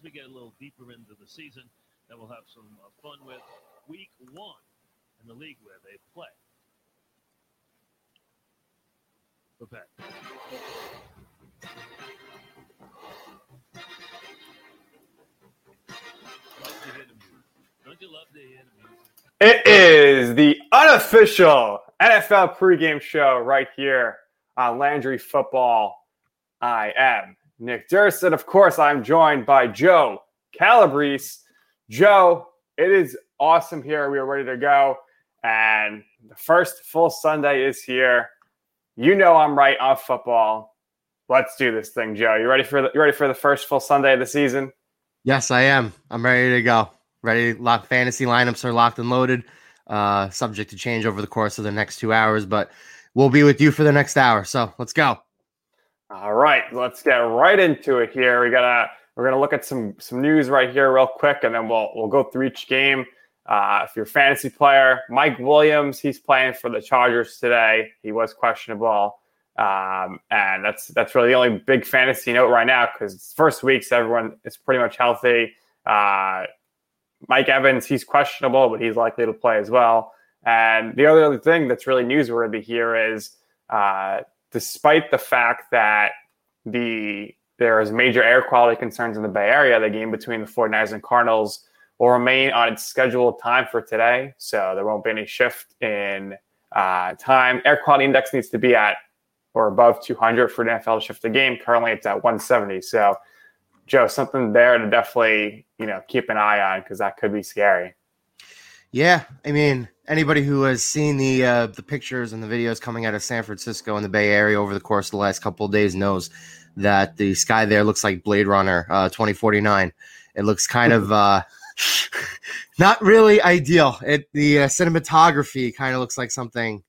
As we get a little deeper into the season, that we'll have some uh, fun with week one in the league where they play. Music. Don't you love the? It is the unofficial NFL pregame show right here on Landry Football. I am Nick Durst, and of course, I'm joined by Joe Calabrese. Joe, it is awesome here. We are ready to go, and the first full Sunday is here. You know I'm right on football. Let's do this thing, Joe. You ready for the, you ready for the first full Sunday of the season? Yes, I am. I'm ready to go. Ready. Lock fantasy lineups are locked and loaded. Uh, subject to change over the course of the next two hours, but we'll be with you for the next hour. So let's go. All right, let's get right into it here. We gotta we're gonna look at some some news right here real quick, and then we'll we'll go through each game. Uh, if you're a fantasy player, Mike Williams, he's playing for the Chargers today. He was questionable, um, and that's that's really the only big fantasy note right now because first week, so everyone is pretty much healthy. Uh, Mike Evans, he's questionable, but he's likely to play as well. And the other thing that's really newsworthy here is, uh, despite the fact that the there is major air quality concerns in the Bay Area, the game between the 49ers and Cardinals will remain on its scheduled time for today. So there won't be any shift in uh, time. Air quality index needs to be at or above 200 for the NFL to shift the game. Currently, it's at 170. So, Joe, something there to definitely you know keep an eye on because that could be scary. Yeah, I mean, anybody who has seen the uh, the pictures and the videos coming out of San Francisco and the Bay Area over the course of the last couple of days knows that the sky there looks like Blade Runner uh, 2049. It looks kind of uh, not really ideal. It the uh, cinematography kind of looks like something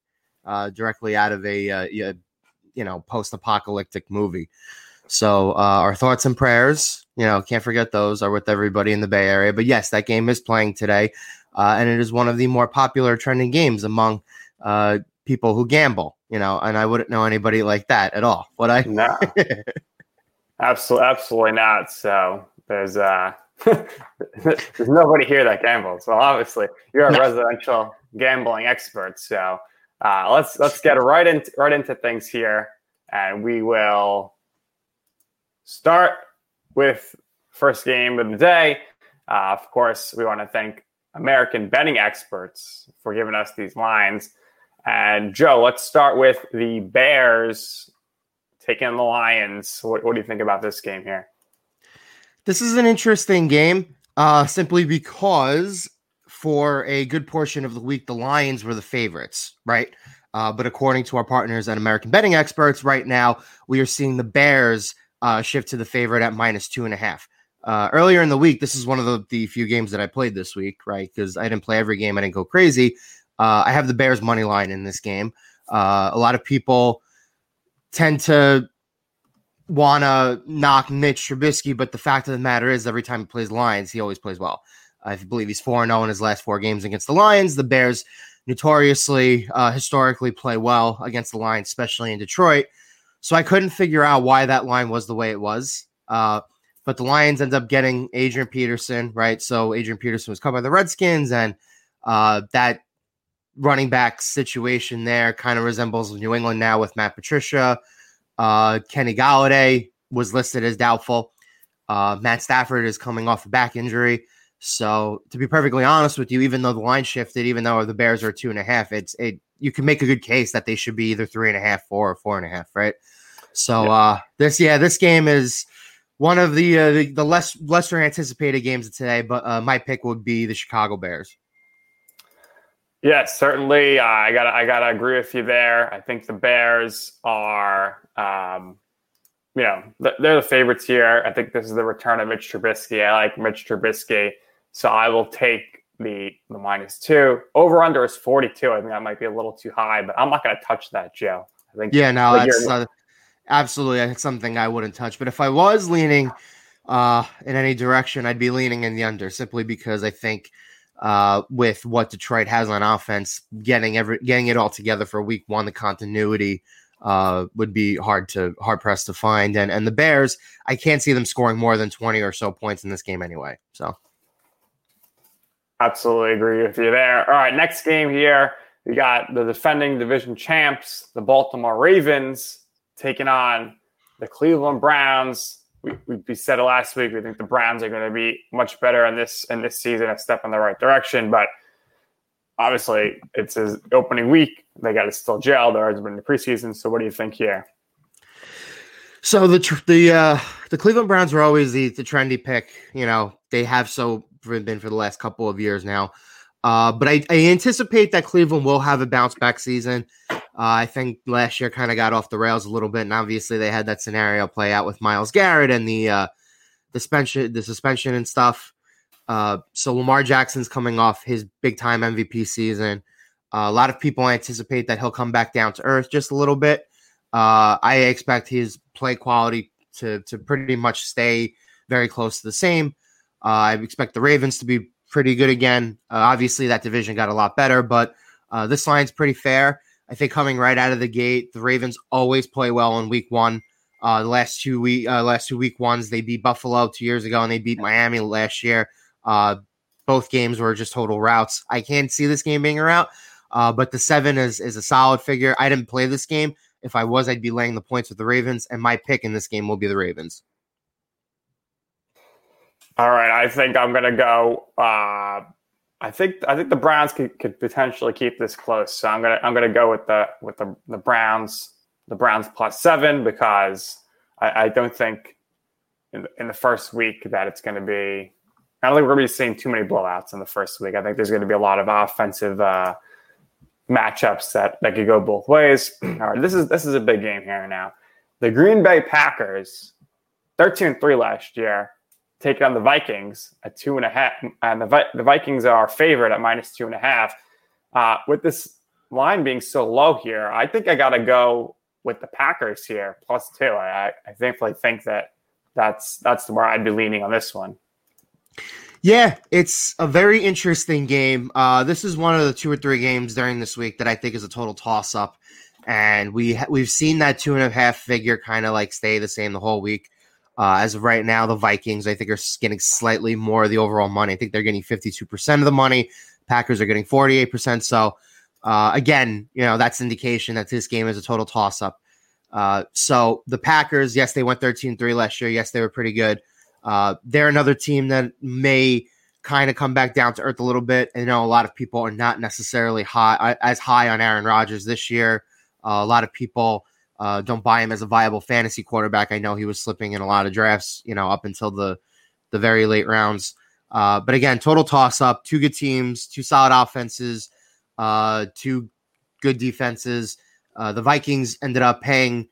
uh, directly out of a uh, you know post apocalyptic movie. So uh, our thoughts and prayers, you know, can't forget those are with everybody in the Bay Area. But yes, that game is playing today, uh, and it is one of the more popular trending games among uh, people who gamble. You know, and I wouldn't know anybody like that at all. Would I? No, absolutely, absolutely not. So there's uh, there's nobody here that gambles. So obviously, you're a No. residential gambling expert. So uh, let's let's get right into right into things here, and we will start with first game of the day. Uh, of course, we want to thank American betting experts for giving us these lines. And Joe, let's start with the Bears taking the Lions. What, what do you think about this game here? This is an interesting game, uh, simply because for a good portion of the week, the Lions were the favorites, right? Uh, but according to our partners at American Betting Experts, right now we are seeing the Bears uh, shift to the favorite at minus two and a half. Uh, earlier in the week, this is one of the, the few games that I played this week, right? Because I didn't play every game, I didn't go crazy. Uh, I have the Bears money line in this game. Uh, a lot of people tend to want to knock Mitch Trubisky, but the fact of the matter is, every time he plays Lions, he always plays well. I believe he's 4 0 in his last four games against the Lions. The Bears notoriously, uh, historically play well against the Lions, especially in Detroit. So I couldn't figure out why that line was the way it was. Uh, but the Lions end up getting Adrian Peterson, right? So Adrian Peterson was cut by the Redskins, and uh, that running back situation there kind of resembles New England now with Matt Patricia. Uh, Kenny Golladay was listed as doubtful. Uh, Matt Stafford is coming off a back injury. So to be perfectly honest with you, even though the line shifted, even though the Bears are two and a half, it's it you can make a good case that they should be either three and a half, four, or four and a half, right? So yeah. uh this yeah, this game is one of the uh, the, the less lesser anticipated games of today, but uh, my pick would be the Chicago Bears. Yes, certainly. Uh, I got I got to agree with you there. I think the Bears are, um, you know, they're the favorites here. I think this is the return of Mitch Trubisky. I like Mitch Trubisky, so I will take the the minus two. Over under is forty two. I think that might be a little too high, but I'm not going to touch that, Joe. I think. Yeah, no, that's uh, absolutely that's something I wouldn't touch. But if I was leaning uh, in any direction, I'd be leaning in the under simply because I think uh, with what Detroit has on offense, getting every getting it all together for week one, the continuity uh, would be hard to hard pressed to find. And and the Bears, I can't see them scoring more than twenty or so points in this game anyway. So, absolutely agree with you there. All right, next game here, we got the defending division champs, the Baltimore Ravens, taking on the Cleveland Browns we, we said it last week. We think the Browns are going to be much better in this in this season, a step in the right direction. But obviously, it's his opening week. They got to still gel. There hasn't been the preseason. So, what do you think here? So the the uh, the Cleveland Browns were always the the trendy pick. You know, they have so been for the last couple of years now. Uh, but I, I anticipate that Cleveland will have a bounce back season. Uh, I think last year kind of got off the rails a little bit, and obviously they had that scenario play out with Myles Garrett and the uh, suspension, the suspension and stuff. Uh, so Lamar Jackson's coming off his big time MVP season. Uh, a lot of people anticipate that he'll come back down to earth just a little bit. Uh, I expect his play quality to to pretty much stay very close to the same. Uh, I expect the Ravens to be pretty good again. obviously, that division got a lot better, but this line's pretty fair. I think coming right out of the gate, the Ravens always play well in week one. Uh, the last two week, uh, last two week ones, they beat Buffalo two years ago, and they beat Miami last year. Uh, both games were just total routs. I can't see this game being a rout, uh, but the seven is is a solid figure. I didn't play this game. If I was, I'd be laying the points with the Ravens, and my pick in this game will be the Ravens. All right, I think I'm gonna go. Uh, I think I think the Browns could, could potentially keep this close. So I'm gonna I'm gonna go with the with the, the Browns the Browns plus seven because I, I don't think in, in the first week that it's going to be. I don't think we're going to be seeing too many blowouts in the first week. I think there's going to be a lot of offensive uh, matchups that that could go both ways. All right, this is this is a big game here now. The Green Bay Packers, 13-3 last year, taking on the Vikings at two and a half, and the, Vi- the Vikings are our favorite at minus two and a half. Uh, with this line being so low here, I think I got to go with the Packers here plus two. I, I thankfully think that that's that's where I'd be leaning on this one. Yeah, it's a very interesting game. Uh, this is one of the two or three games during this week that I think is a total toss up, and we ha- we've seen that two and a half figure kind of like stay the same the whole week. Uh, as of right now, the Vikings, I think, are getting slightly more of the overall money. I think they're getting 52% of the money. Packers are getting 48%. So, uh, again, you know, that's indication that this game is a total toss up. Uh, so, the Packers, yes, they went 13 3 last year. Yes, they were pretty good. Uh, they're another team that may kind of come back down to earth a little bit. You know, a lot of people are not necessarily high as high on Aaron Rodgers this year. Uh, a lot of people uh, don't buy him as a viable fantasy quarterback. I know he was slipping in a lot of drafts, you know, up until the the very late rounds. Uh, but again, total toss up. Two good teams, two solid offenses, uh, two good defenses. Uh, the Vikings ended up paying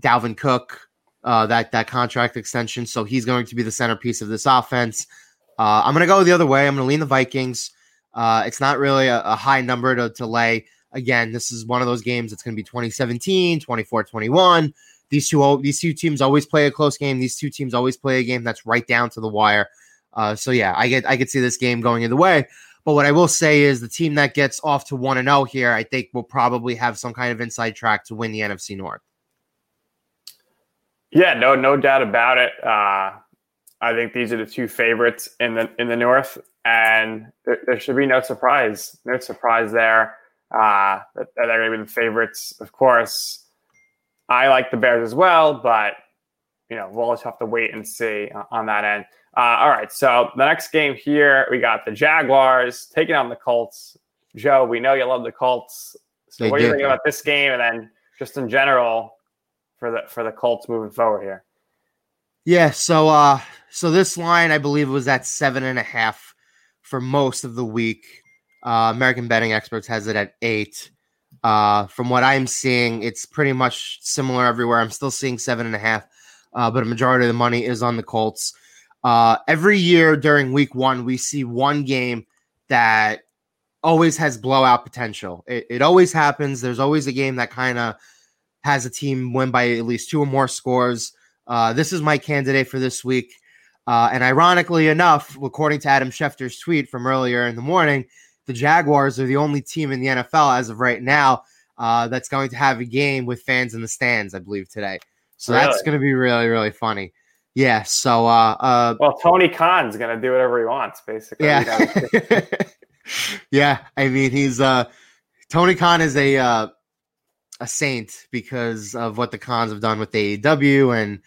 Dalvin Cook uh, that that contract extension, so he's going to be the centerpiece of this offense. Uh, I'm going to go the other way. I'm going to lean the Vikings. It's not really a, a high number to, to lay again, this is one of those games that's going to be 2017, 24 21. These two, these two teams always play a close game. These two teams always play a game that's right down to the wire. Uh, so yeah, I get I could see this game going either way. But what I will say is the team that gets off to one and zero oh here, I think will probably have some kind of inside track to win the NFC North. Yeah, no, no doubt about it. Uh, I think these are the two favorites in the in the North, and there, there should be no surprise, no surprise there. Uh, they're going to be the favorites, of course. I like the Bears as well, but you know we'll just have to wait and see on that end. Uh, all right, so the next game here we got the Jaguars taking on the Colts. Joe, we know you love the Colts. So They what do you think about this game, and then just in general for the for the Colts moving forward here? Yeah, so uh so this line I believe was at seven and a half for most of the week. Uh American betting experts has it at eight. Uh from what I'm seeing, it's pretty much similar everywhere. I'm still seeing seven and a half, uh, but a majority of the money is on the Colts. Uh every year during week one, we see one game that always has blowout potential. It, it always happens. There's always a game that kind of has a team win by at least two or more scores. Uh, this is my candidate for this week. Uh, and ironically enough, according to Adam Schefter's tweet from earlier in the morning, the Jaguars are the only team in the NFL as of right now uh, that's going to have a game with fans in the stands, I believe, today. So that's going to be really, really funny. Yeah. So, uh, uh, Well, Tony Khan's going to do whatever he wants, basically. Yeah. yeah. I mean, he's uh Tony Khan is a uh a saint because of what the Khans have done with AEW and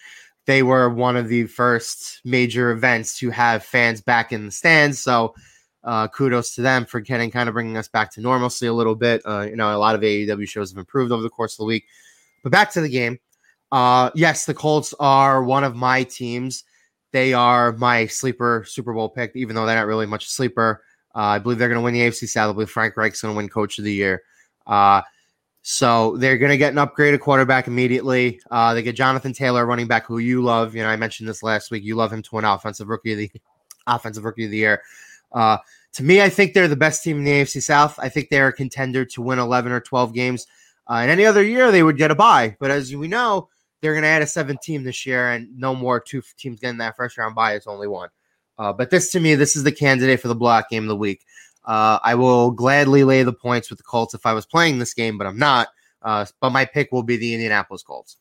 they were one of the first major events to have fans back in the stands. So uh kudos to them for getting kind of bringing us back to normalcy a little bit. Uh you know, a lot of AEW shows have improved over the course of the week. But back to the game. Uh yes, the Colts are one of my teams. They are my sleeper Super Bowl pick, even though they're not really much sleeper. Uh, I believe they're going to win the AFC South. I believe Frank Reich's going to win Coach of the Year. Uh, so they're going to get an upgraded quarterback immediately. Uh, they get Jonathan Taylor, running back, who you love. You know, I mentioned this last week. You love him to win offensive rookie of the offensive rookie of the year. Uh, to me, I think they're the best team in the AFC South. I think they're a contender to win 11 or 12 games. Uh, in any other year, they would get a bye. But as we know, they're going to add a seventh team this year, and no more two teams getting that first round bye. It's only one. Uh, but this, to me, this is the candidate for the block game of the week. Uh, I will gladly lay the points with the Colts if I was playing this game, but I'm not. Uh, but my pick will be the Indianapolis Colts.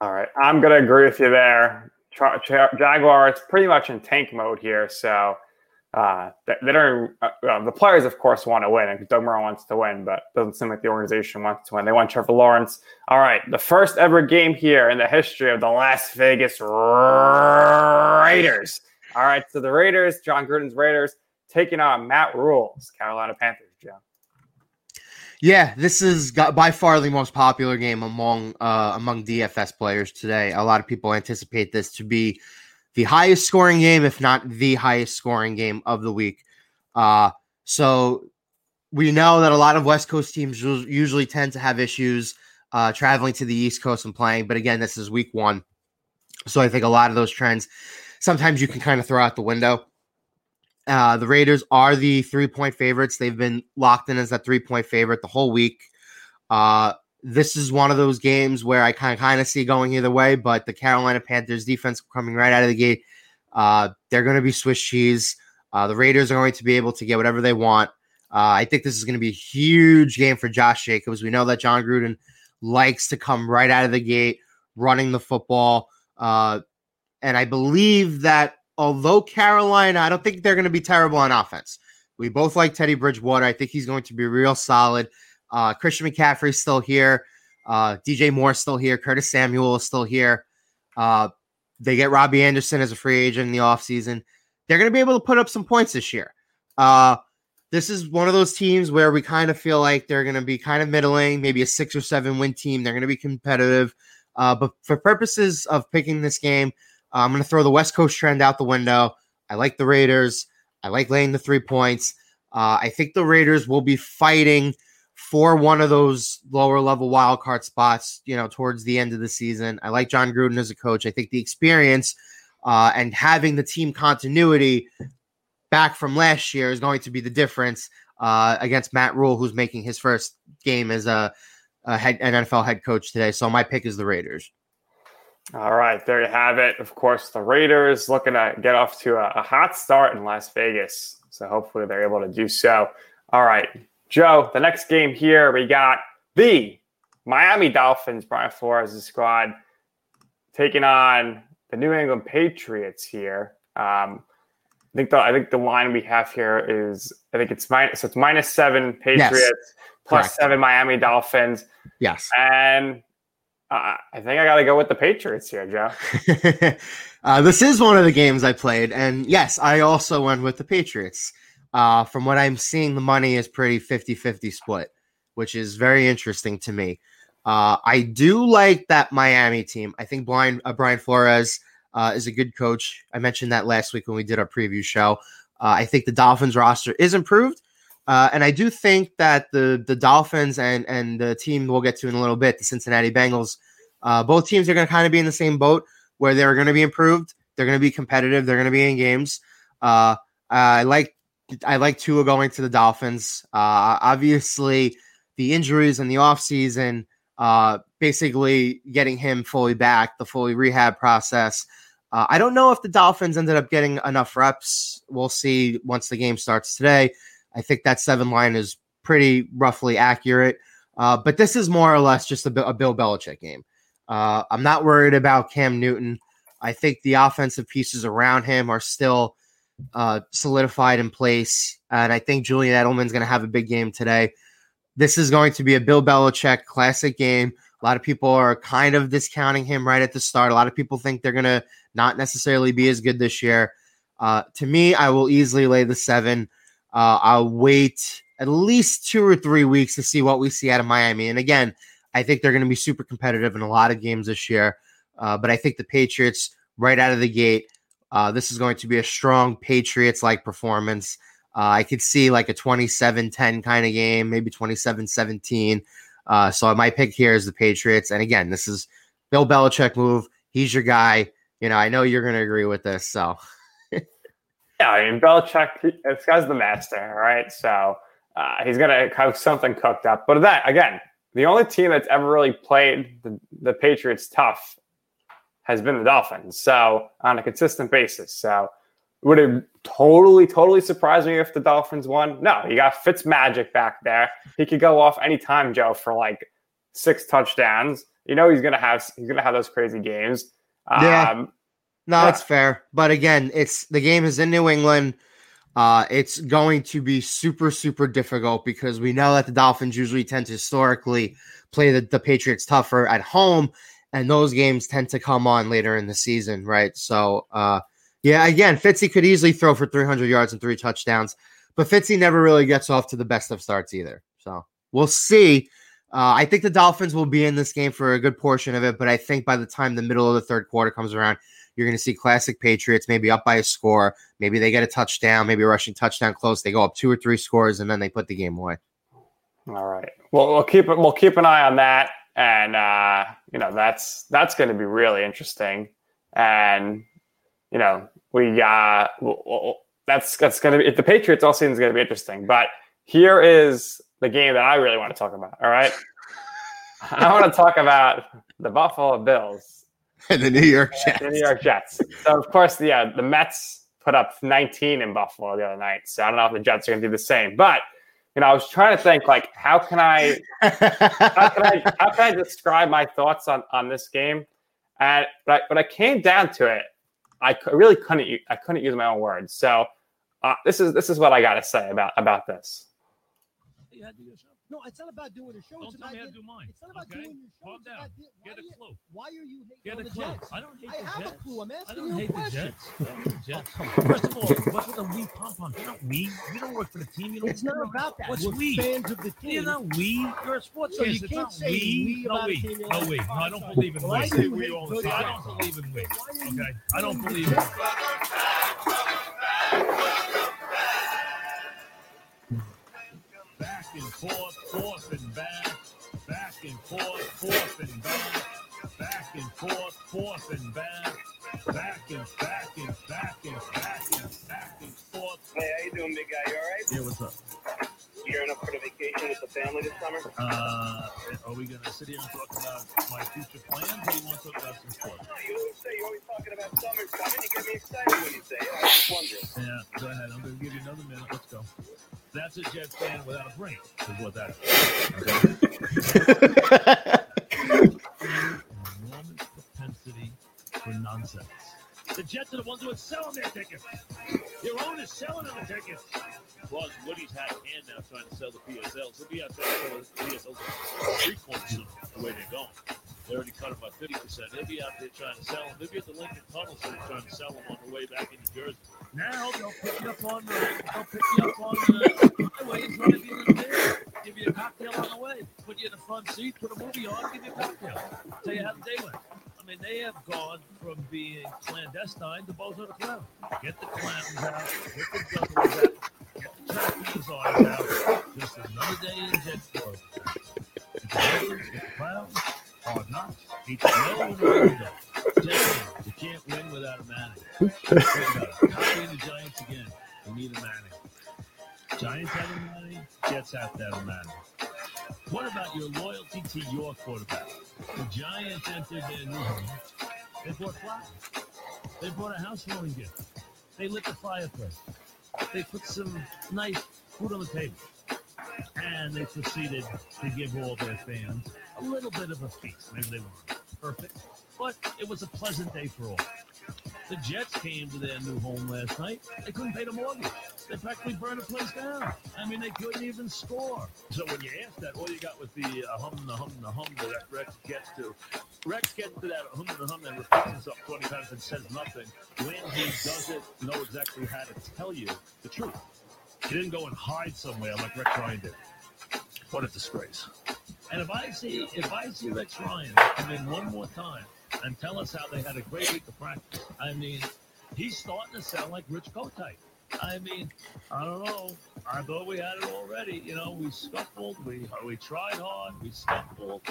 All right, I'm going to agree with you there. Tra- Tra- pretty much in tank mode here, so uh, they, they don't. Uh, uh, the players, of course, want to win, and Doug Marrone wants to win, but doesn't seem like the organization wants to win. They want Trevor Lawrence. All right, the first ever game here in the history of the Las Vegas Raiders. All right, so the Raiders, Jon Gruden's Raiders, taking on Matt Rhule's Carolina Panthers. Joe. Yeah, this is by far the most popular game among uh, among DFS players today. A lot of people anticipate this to be the highest scoring game, if not the highest scoring game of the week. Uh, so we know that a lot of West Coast teams usually tend to have issues uh, traveling to the East Coast and playing. But again, this is week one, so I think a lot of those trends sometimes you can kind of throw out the window. Uh, the Raiders are the three point favorites. They've been locked in as that three point favorite the whole week. Uh, this is one of those games where I kind of kind of see going either way, but the Carolina Panthers defense coming right out of the gate, uh, they're going to be Swiss cheese. Uh, the Raiders are going to be able to get whatever they want. Uh, I think this is going to be a huge game for Josh Jacobs. We know that Jon Gruden likes to come right out of the gate running the football. Uh, and I believe that although Carolina, I don't think they're going to be terrible on offense. We both like Teddy Bridgewater. I think he's going to be real solid. Uh, Christian McCaffrey's still here. Uh, DJ Moore's still here. Curtis Samuel is still here. Uh, they get Robbie Anderson as a free agent in the offseason. They're going to be able to put up some points this year. Uh, this is one of those teams where we kind of feel like they're going to be kind of middling, maybe a six or seven win team. They're going to be competitive. Uh, but for purposes of picking this game, uh, I'm going to throw the West Coast trend out the window. I like the Raiders. I like laying the three points. Uh, I think the Raiders will be fighting for one of those lower level wild card spots, you know, towards the end of the season. I like Jon Gruden as a coach. I think the experience uh, and having the team continuity back from last year is going to be the difference uh, against Matt Rhule, who's making his first game as a, a head an NFL head coach today. So my pick is the Raiders. All right, there you have it. Of course, the Raiders looking to get off to a, a hot start in Las Vegas. So hopefully they're able to do so. All right, Joe, the next game here, we got the Miami Dolphins, Brian Flores' squad, taking on the New England Patriots here. Um, I think the I think the line we have here is I think it's minus so it's minus seven Patriots plus Correct. seven Miami Dolphins, Yes. and uh, I think I got to go with the Patriots here, Joe. uh, this is one of the games I played, and yes, I also went with the Patriots. Uh, from what I'm seeing, the money is pretty 50 50 split, which is very interesting to me. Uh, I do like that Miami team. I think Brian, uh, Brian Flores uh, is a good coach. I mentioned that last week when we did our preview show. Uh, I think the Dolphins roster is improved. Uh, and I do think that the the Dolphins and and the team we'll get to in a little bit, the Cincinnati Bengals, uh, both teams are going to kind of be in the same boat where they're going to be improved. They're going to be competitive. They're going to be in games. Uh, I like I like Tua going to the Dolphins. Uh, obviously, the injuries in the offseason, uh, basically getting him fully back, the fully rehab process. Uh, I don't know if the Dolphins ended up getting enough reps. We'll see once the game starts today. I think that seven line is pretty roughly accurate. Uh, but this is more or less just a, a Bill Belichick game. Uh, I'm not worried about Cam Newton. I think the offensive pieces around him are still uh, solidified in place. And I think Julian Edelman's going to have a big game today. This is going to be a Bill Belichick classic game. A lot of people are kind of discounting him right at the start. A lot of people think they're going to not necessarily be as good this year. Uh, to me, I will easily lay the seven. Uh, I'll wait at least two or three weeks to see what we see out of Miami. And again, I think they're going to be super competitive in a lot of games this year. Uh, but I think the Patriots, right out of the gate, uh, this is going to be a strong Patriots like performance. Uh, I could see like a 27 10 kind of game, maybe 27 17. Uh, so my pick here is the Patriots. And again, this is Bill Belichick move. He's your guy. You know, I know you're going to agree with this. So Yeah, I mean Belichick, this guy's the master, right? So uh, he's gonna have something cooked up. But that again, the only team that's ever really played the, the Patriots tough has been the Dolphins. So on a consistent basis. So would it totally, totally surprise me if the Dolphins won? No, you got Fitz Magic back there. He could go off anytime, Joe, for like six touchdowns. You know he's gonna have he's gonna have those crazy games. Yeah. Um, No, Yeah. it's fair. But again, it's the game is in New England. Uh, it's going to be super, super difficult because we know that the Dolphins usually tend to historically play the, the Patriots tougher at home, and those games tend to come on later in the season, right? So, uh, yeah, again, Fitzy could easily throw for 300 yards and three touchdowns, but Fitzy never really gets off to the best of starts either. So we'll see. Uh, I think the Dolphins will be in this game for a good portion of it, but I think by the time the middle of the third quarter comes around, you're going to see classic Patriots maybe up by a score. Maybe they get a touchdown, maybe a rushing touchdown close. They go up two or three scores, and then they put the game away. All right. Well, we'll keep it. We'll keep an eye on that, and uh, you know that's that's going to be really interesting. And you know we uh, we'll, we'll- that's that's going to be the Patriots all season is going to be interesting. But here is the game that I really want to talk about. All right. I want to talk about the Buffalo Bills And the New York Jets. the New York Jets. So of course, the uh, the Mets put up 19 in Buffalo the other night. So I don't know if the Jets are going to do the same. But you know, I was trying to think like, how can I how can I how can I describe my thoughts on on this game? And but I, but I came down to it. I really couldn't I couldn't use my own words. So uh, this is this is what I got to say about about this. Yeah, do your show. No, it's not about doing a show. Don't it's tell about me how to do mine. It's not about okay? doing your show. Calm it's down. about get- why Get do a you- clue. Why are you hating Get on a the clue. Jets? I don't hate I the have a clue. I'm I asking don't you a hate question. I don't hate the Jets. Oh, First of all, what's with the we pom pom? You're not we. You don't work for the team. You don't. It's not about that. What's We're we? fans of the team. You're not we. You're a sports So fan. you It's can't say we. we no about we. No like, we. No, oh, I don't believe in Why we. do you hate I don't believe in we. Why are you Okay, I don't believe in and forth, forth and back. Back and forth, forth and back. Back and forth, forth and back. Back and back and back and back and back and forth. Hey, how you doing, big guy? You all right? Yeah, what's up? Gearing up for the vacation with the family this summer? Uh, are we gonna sit here and talk about my future plans, or you want to talk about some sports? No, you always say you're always talking about summer's coming. You get me excited when you say it. I was just wondering. Yeah, go ahead. I'm gonna give you another minute. Let's go. That's a Jets fan without a brain. Is what that is. Okay? enormous propensity for nonsense. The Jets are the ones who are selling their tickets. Your owners selling them the tickets. Plus, Woody's had a hand now trying to sell the PSLs. He'll be out the PSLs three of the way they're going. They already cut them by 50%. He'll be out there trying to sell them. They'll be at the Lincoln Tunnel Center trying to sell them on the way back in New Jersey. Now they'll pick you up on the, they'll pick you up on the highway you in there. Give you a cocktail on the way. Put you in the front seat, put a movie on, give you a cocktail. Tell you how the day went. I mean, they have gone from being clandestine to both of the clown. Get the clowns out, get the jugglers out, get the trapeze out. Just another day in jet. Get the jugglers, get the clowns, hard knocks, beat the low and the you can't win without a Manning. Think about it. Not being the Giants again. We need a Manning. Giants have a Manning, Jets have to have a Manning. What about your loyalty to your quarterback? The Giants entered their new home. They bought flowers. They bought a housewarming gift. They lit the fireplace. They put some nice food on the table. And they proceeded to give all their fans a little bit of a feast. Maybe they weren't perfect, but it was a pleasant day for all. The Jets came to their new home last night. They couldn't pay the mortgage. They practically burned the place down. I mean, they couldn't even score. So when you ask that, all you got was the uh, hum, the hum, the hum that Rex gets to. Rex gets to that hum, the hum, and repeats himself 20 times and says nothing. When he doesn't know exactly how to tell you the truth. He didn't go and hide somewhere like Rex Ryan did. What a disgrace. And if I see if I see Rex Ryan come in one more time and tell us how they had a great week of practice, I mean, he's starting to sound like Rich Kotite. I mean, I don't know. I thought we had it already. You know, we scuffled, we we tried hard, we scuffled.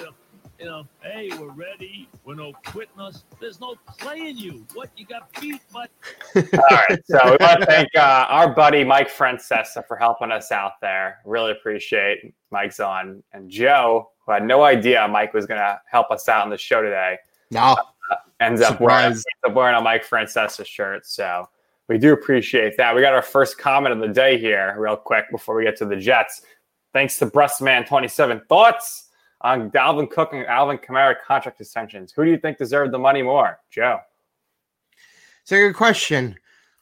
You know, hey, we're ready. We're no quitting us. There's no playing you. What you got beat, but All right. So we want to thank uh, our buddy Mike Francesa for helping us out there. Really appreciate Mike's on. And Joe, who had no idea Mike was going to help us out on the show today, No, ends up wearing, ends up wearing a Mike Francesa shirt. So we do appreciate that. We got our first comment of the day here, real quick, before we get to the Jets. Thanks to Breastman27. Thoughts on Dalvin Cook and Alvin Kamara contract extensions? Who do you think deserved the money more? Joe. So good question.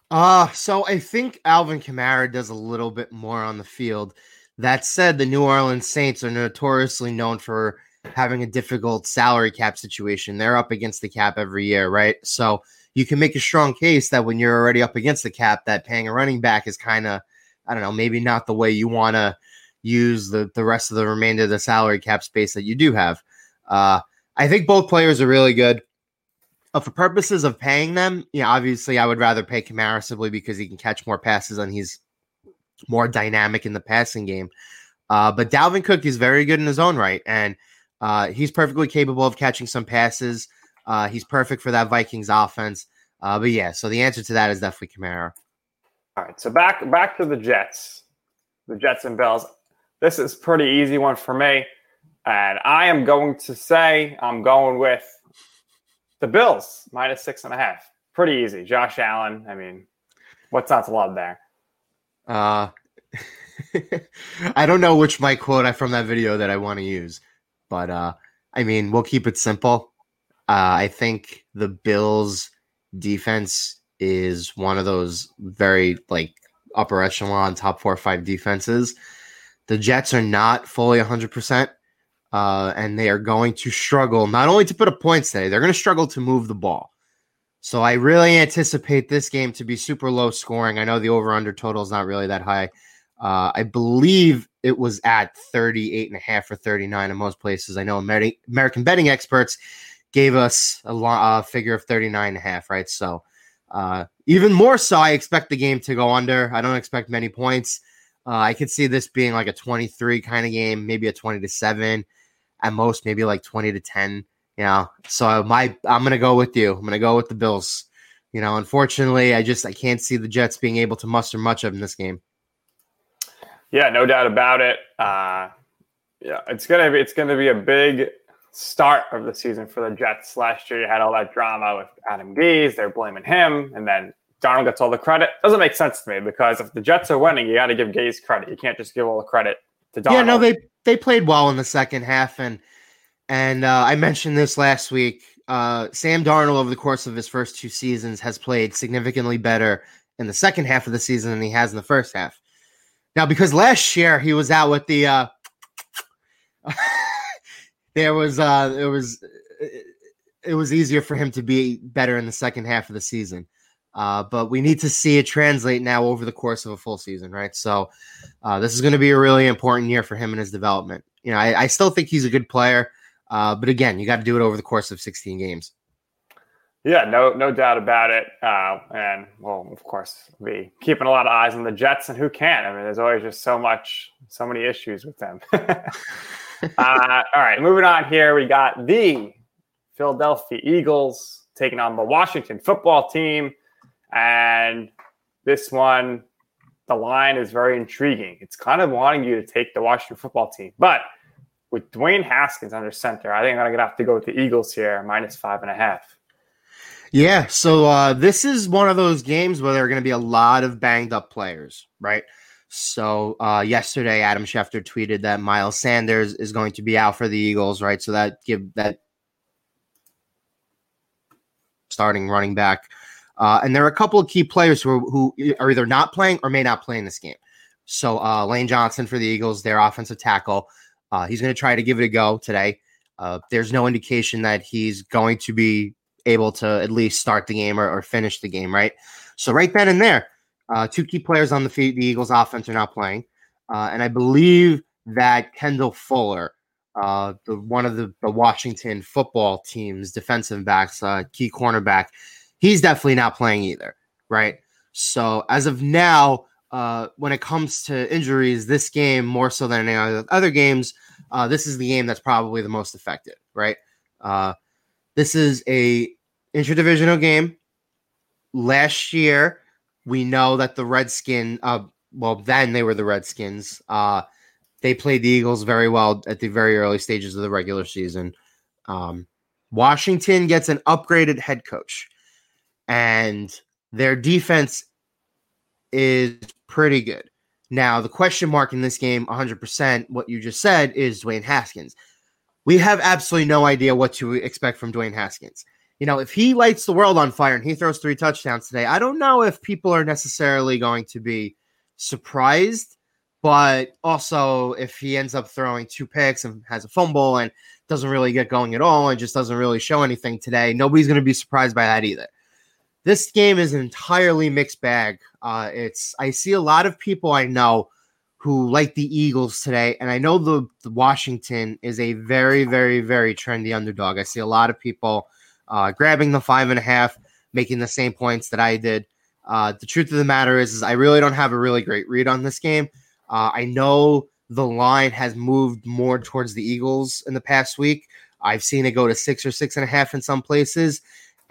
Uh, so I think Alvin Kamara does a little bit more on the field. That said, the New Orleans Saints are notoriously known for having a difficult salary cap situation. They're up against the cap every year, right? So you can make a strong case that when you're already up against the cap, that paying a running back is kind of, I don't know, maybe not the way you want to use the the rest of the remainder of the salary cap space that you do have. Uh, I think both players are really good. Uh, for purposes of paying them, yeah, obviously I would rather pay Kamara simply because he can catch more passes and he's more dynamic in the passing game. Uh, but Dalvin Cook is very good in his own right, and uh, he's perfectly capable of catching some passes. Uh, he's perfect for that Vikings offense. Uh, but yeah, so the answer to that is definitely Kamara. All right, so back back to the Jets, the Jets and Bills. This is pretty easy one for me, and I am going to say I'm going with the Bills minus six and a half. Pretty easy. Josh Allen. I mean, what's not to love there? Uh, I don't know which Mike quote from that video that I want to use, but uh, I mean, we'll keep it simple. Uh, I think the Bills' defense is one of those very like upper echelon, top four or five defenses. The Jets are not fully 100%, uh, and they are going to struggle not only to put up points today, they're going to struggle to move the ball. So I really anticipate this game to be super low scoring. I know the over under total is not really that high. Uh, I believe it was at 38 and a half or 39 in most places. I know Ameri- American betting experts gave us a lo- figure of 39 and a half, right? So uh, even more so, I expect the game to go under. I don't expect many points. Uh, I could see this being like a 23 kind of game, maybe a 20 to 7 at most, maybe like 20 to 10. You know, so my I'm gonna go with you. I'm gonna go with the Bills. You know, unfortunately, I just I can't see the Jets being able to muster much of in this game. Yeah, no doubt about it. Uh, yeah, it's gonna be it's gonna be a big start of the season for the Jets. Last year, you had all that drama with Adam Gase. They're blaming him, and then Darnold gets all the credit. Doesn't make sense to me because if the Jets are winning, you got to give Gase credit. You can't just give all the credit to Darnold. Yeah, no, they they played well in the second half, and and uh, I mentioned this last week. uh, Sam Darnold over the course of his first two seasons has played significantly better in the second half of the season than he has in the first half. Now, because last year he was out with the, uh, there was, uh, it was, it was easier for him to be better in the second half of the season. Uh, but we need to see it translate now over the course of a full season, right? So, uh, this is going to be a really important year for him and his development. You know, I, I still think he's a good player, uh, but again, you got to do it over the course of 16 games. Yeah, no, no doubt about it. Uh, and well, of course, be keeping a lot of eyes on the Jets and who can. I mean, there's always just so much, so many issues with them. uh, all right, moving on here, we got the Philadelphia Eagles taking on the Washington Football Team, and this one, the line is very intriguing. It's kind of wanting you to take the Washington Football Team, but with Dwayne Haskins under center, I think I'm gonna have to go with the Eagles here, minus five and a half. Yeah, so uh, this is one of those games where there are going to be a lot of banged up players, right? So uh, yesterday, Adam Schefter tweeted that Miles Sanders is going to be out for the Eagles, right? So that give that starting running back, uh, and there are a couple of key players who are, who are either not playing or may not play in this game. So uh, Lane Johnson for the Eagles, their offensive tackle, uh, he's going to try to give it a go today. Uh, there's no indication that he's going to be able to at least start the game or, or finish the game, right? So right then and there, uh, two key players on the feet, the Eagles offense are not playing. Uh, and I believe that Kendall Fuller, the one of the, the Washington football team's defensive backs, key cornerback, he's definitely not playing either, right? So as of now, uh, when it comes to injuries, this game more so than any other games, uh, this is the game that's probably the most affected, right? Uh, this is a interdivisional game. Last year, we know that the Redskin, uh, well, then they were the Redskins. Uh, they played the Eagles very well at the very early stages of the regular season. Um, Washington gets an upgraded head coach, and their defense is pretty good. Now, the question mark in this game, 100%, what you just said, is Dwayne Haskins. We have absolutely no idea what to expect from Dwayne Haskins. You know, if he lights the world on fire and he throws three touchdowns today, I don't know if people are necessarily going to be surprised. But also, if he ends up throwing two picks and has a fumble and doesn't really get going at all and just doesn't really show anything today, nobody's going to be surprised by that either. This game is an entirely mixed bag. Uh, it's I see a lot of people I know who like the Eagles today, and I know the, the Washington is a very, very, very trendy underdog. I see a lot of people uh, grabbing the five and a half, making the same points that I did. Uh, the truth of the matter is, is, I really don't have a really great read on this game. Uh, I know the line has moved more towards the Eagles in the past week. I've seen it go to six or six and a half in some places.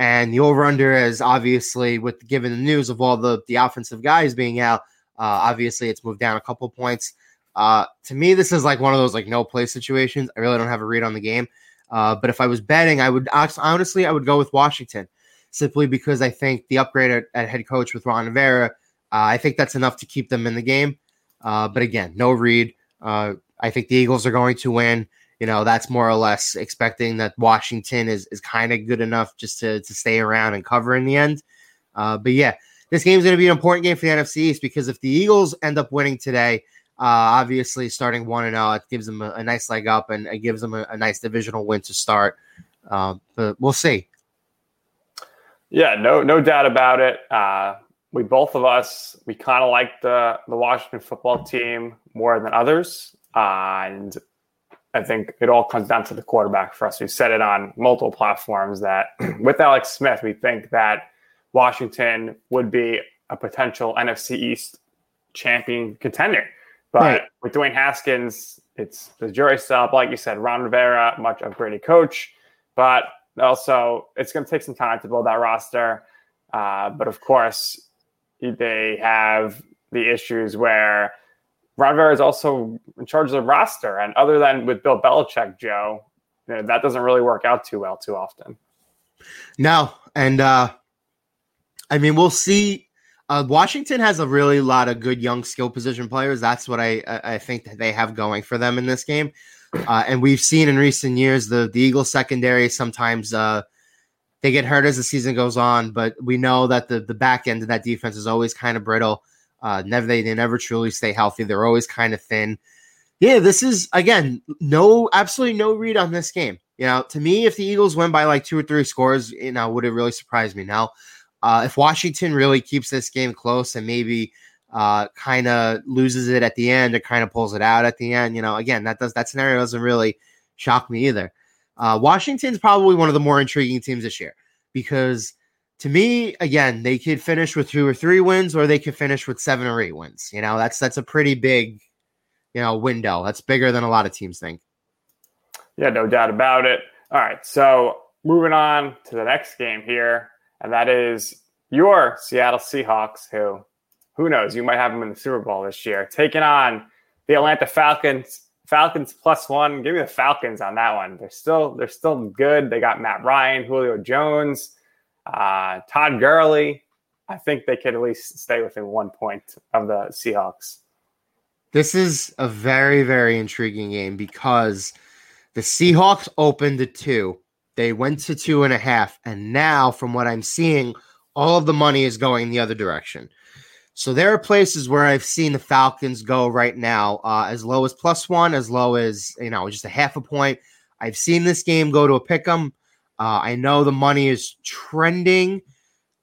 And the over under is obviously, with given the news of all the, the offensive guys being out, uh, obviously it's moved down a couple points. Uh, to me, this is like one of those like no play situations. I really don't have a read on the game. Uh, but if I was betting, I would honestly, I would go with Washington simply because I think the upgrade at, at head coach with Ron Rivera, uh, I think that's enough to keep them in the game. Uh, but again, no read. Uh, I think the Eagles are going to win. You know, that's more or less expecting that Washington is, is kind of good enough just to, to stay around and cover in the end. Uh, but yeah, this game is going to be an important game for the NFC East because if the Eagles end up winning today, uh, obviously starting one and zero, it gives them a, a, nice leg up and it gives them a, a nice divisional win to start. Uh, but we'll see. Yeah, no, no doubt about it. Uh, we both of us we kind of like the the Washington football team more than others, uh, and I think it all comes down to the quarterback for us. We've said it on multiple platforms that with Alex Smith, we think that Washington would be a potential NFC East champion contender. But right. with Dwayne Haskins, it's the jury still. Like you said, Ron Rivera, much of upgraded coach, but also it's going to take some time to build that roster. Uh, but of course, they have the issues where Rivera is also in charge of the roster. And other than with Bill Belichick, Joe, you know, that doesn't really work out too well too often. No. And uh, I mean, we'll see. Uh, Washington has a really lot of good young skill position players. That's what I I think that they have going for them in this game. Uh, and we've seen in recent years the the Eagles secondary sometimes uh, they get hurt as the season goes on, but we know that the the back end of that defense is always kind of brittle. Uh, never they, they never truly stay healthy. They're always kind of thin. Yeah, this is again no absolutely no read on this game. You know, to me, if the Eagles win by like two or three scores, you know, would it really surprise me? Now, uh, if Washington really keeps this game close and maybe uh, kind of loses it at the end or kind of pulls it out at the end, you know, again, that does that scenario doesn't really shock me either. Uh, Washington's probably one of the more intriguing teams this year because to me, again, they could finish with two or three wins, or they could finish with seven or eight wins. You know, that's that's a pretty big, you know, window. That's bigger than a lot of teams think. Yeah, no doubt about it. All right, so moving on to the next game here, and that is your Seattle Seahawks, who, who knows, you might have them in the Super Bowl this year, taking on the Atlanta Falcons. Falcons plus one. Give me the Falcons on that one. They're still they're still good. They got Matt Ryan, Julio Jones, uh, Todd Gurley. I think they could at least stay within one point of the Seahawks. This is a very, very intriguing game because the Seahawks opened to two. They went to two and a half. And now, from what I'm seeing, all of the money is going the other direction. So there are places where I've seen the Falcons go right now, uh, as low as plus one, as low as, you know, just a half a point. I've seen this game go to a pick 'em. Uh, I know the money is trending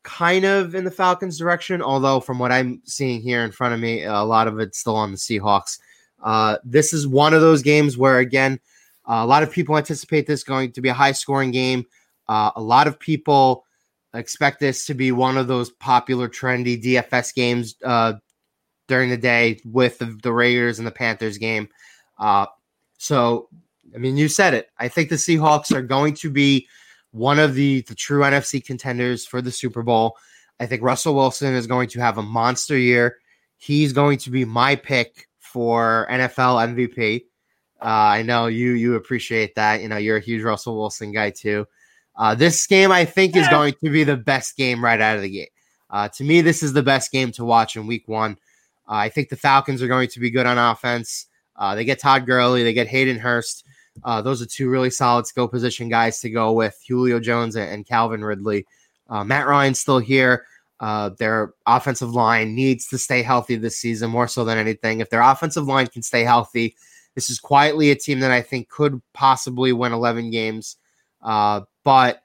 kind of in the Falcons' direction, although from what I'm seeing here in front of me, a lot of it's still on the Seahawks. Uh, this is one of those games where, again, uh, a lot of people anticipate this going to be a high scoring game. Uh, a lot of people expect this to be one of those popular, trendy DFS games uh, during the day with the, the Raiders and the Panthers game. Uh, so, I mean, you said it. I think the Seahawks are going to be one of the, the true NFC contenders for the Super Bowl. I think Russell Wilson is going to have a monster year. He's going to be my pick for NFL MVP. Uh, I know you you appreciate that. You know you're a huge Russell Wilson guy too. Uh, this game I think is going to be the best game right out of the gate. Uh, to me, this is the best game to watch in Week One. Uh, I think the Falcons are going to be good on offense. Uh, they get Todd Gurley, they get Hayden Hurst. Uh, those are two really solid skill position guys to go with Julio Jones and, Calvin Ridley. Uh, Matt Ryan's still here. Uh, their offensive line needs to stay healthy this season more so than anything. If their offensive line can stay healthy, this is quietly a team that I think could possibly win 11 games. Uh, but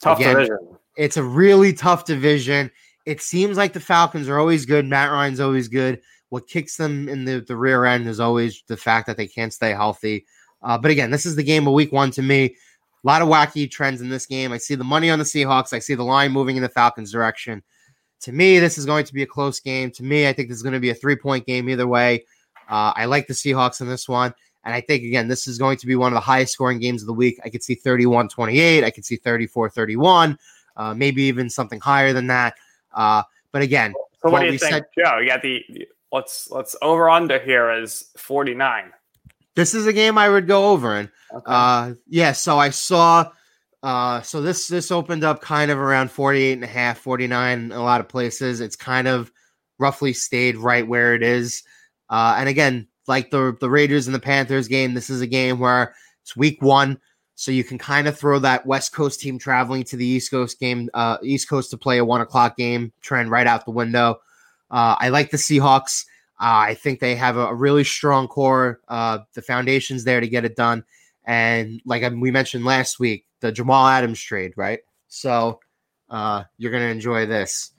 Tough again, division. it's a really tough division. It seems like the Falcons are always good. Matt Ryan's always good. What kicks them in the, the rear end is always the fact that they can't stay healthy. Uh, but again, this is the game of week one to me. A lot of wacky trends in this game. I see the money on the Seahawks. I see the line moving in the Falcons' direction. To me, this is going to be a close game. To me, I think this is going to be a three point game either way. Uh, I like the Seahawks in this one. And I think, again, this is going to be one of the highest scoring games of the week. I could see 31 28. I could see 34 31, uh, maybe even something higher than that. Uh, but again, So what, do we you think, said- Joe? You got the let's let's over under here is forty nine. This is a game I would go over in. Uh yeah, so I saw uh so this this opened up kind of around 48 and a half, 49 in a lot of places. It's kind of roughly stayed right where it is. Uh and again, like the the Raiders and the Panthers game, this is a game where it's week 1, so you can kind of throw that West Coast team traveling to the East Coast game uh East Coast to play a 1 o'clock game trend right out the window. Uh I like the Seahawks. Uh, I think they have a, a really strong core. Uh, the foundation's there to get it done. And like I- we mentioned last week, the Jamal Adams trade, right? So uh, you're going to enjoy this.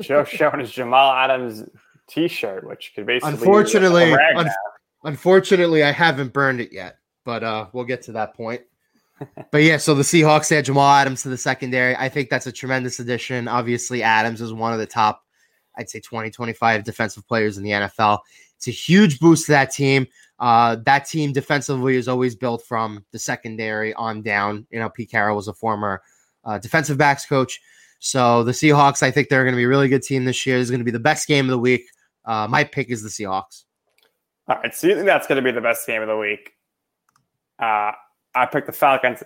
Joe showing his Jamal Adams T-shirt, which could basically Unfortunately, be a un- unfortunately, I haven't burned it yet, but uh, we'll get to that point. but yeah, so the Seahawks add Jamal Adams to the secondary. I think that's a tremendous addition. Obviously, Adams is one of the top, I'd say 20, 25 defensive players in the NFL. It's a huge boost to that team. Uh, that team defensively is always built from the secondary on down. You know, Pete Carroll was a former uh, defensive backs coach. So the Seahawks, I think they're going to be a really good team this year. This is going to be the best game of the week. Uh, my pick is the Seahawks. All right, so you think that's going to be the best game of the week? Uh, I picked the Falcons.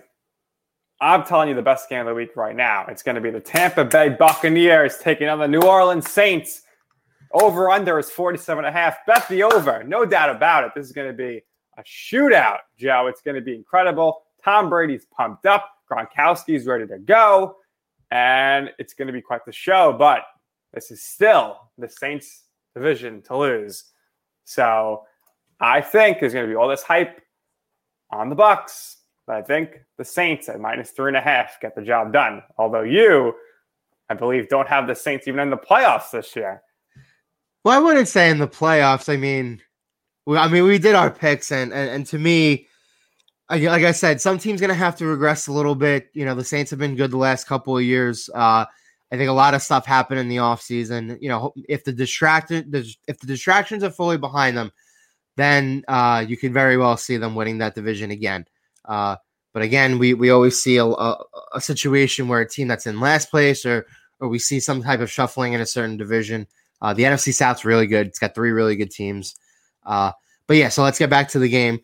I'm telling you the best game of the week right now. It's going to be the Tampa Bay Buccaneers taking on the New Orleans Saints. Over under is 47 and a half. Bet the over. No doubt about it. This is going to be a shootout, Joe. It's going to be incredible. Tom Brady's pumped up. Gronkowski's ready to go. And it's going to be quite the show. But this is still the Saints division to lose. So I think there's going to be all this hype on the Bucks. But I think the Saints at minus three and a half get the job done. Although you, I believe, don't have the Saints even in the playoffs this year. Well, I wouldn't say in the playoffs. I mean, we, I mean, we did our picks, and and, and to me, I, like I said, some teams going to have to regress a little bit. You know, the Saints have been good the last couple of years. Uh, I think a lot of stuff happened in the offseason. You know, if the distracted, if the distractions are fully behind them, then uh, you could very well see them winning that division again. Uh, but again, we we always see a, a, a, situation where a team that's in last place, or or we see some type of shuffling in a certain division. Uh, the NFC South's really good. It's got three really good teams. Uh, but yeah, so let's get back to the game.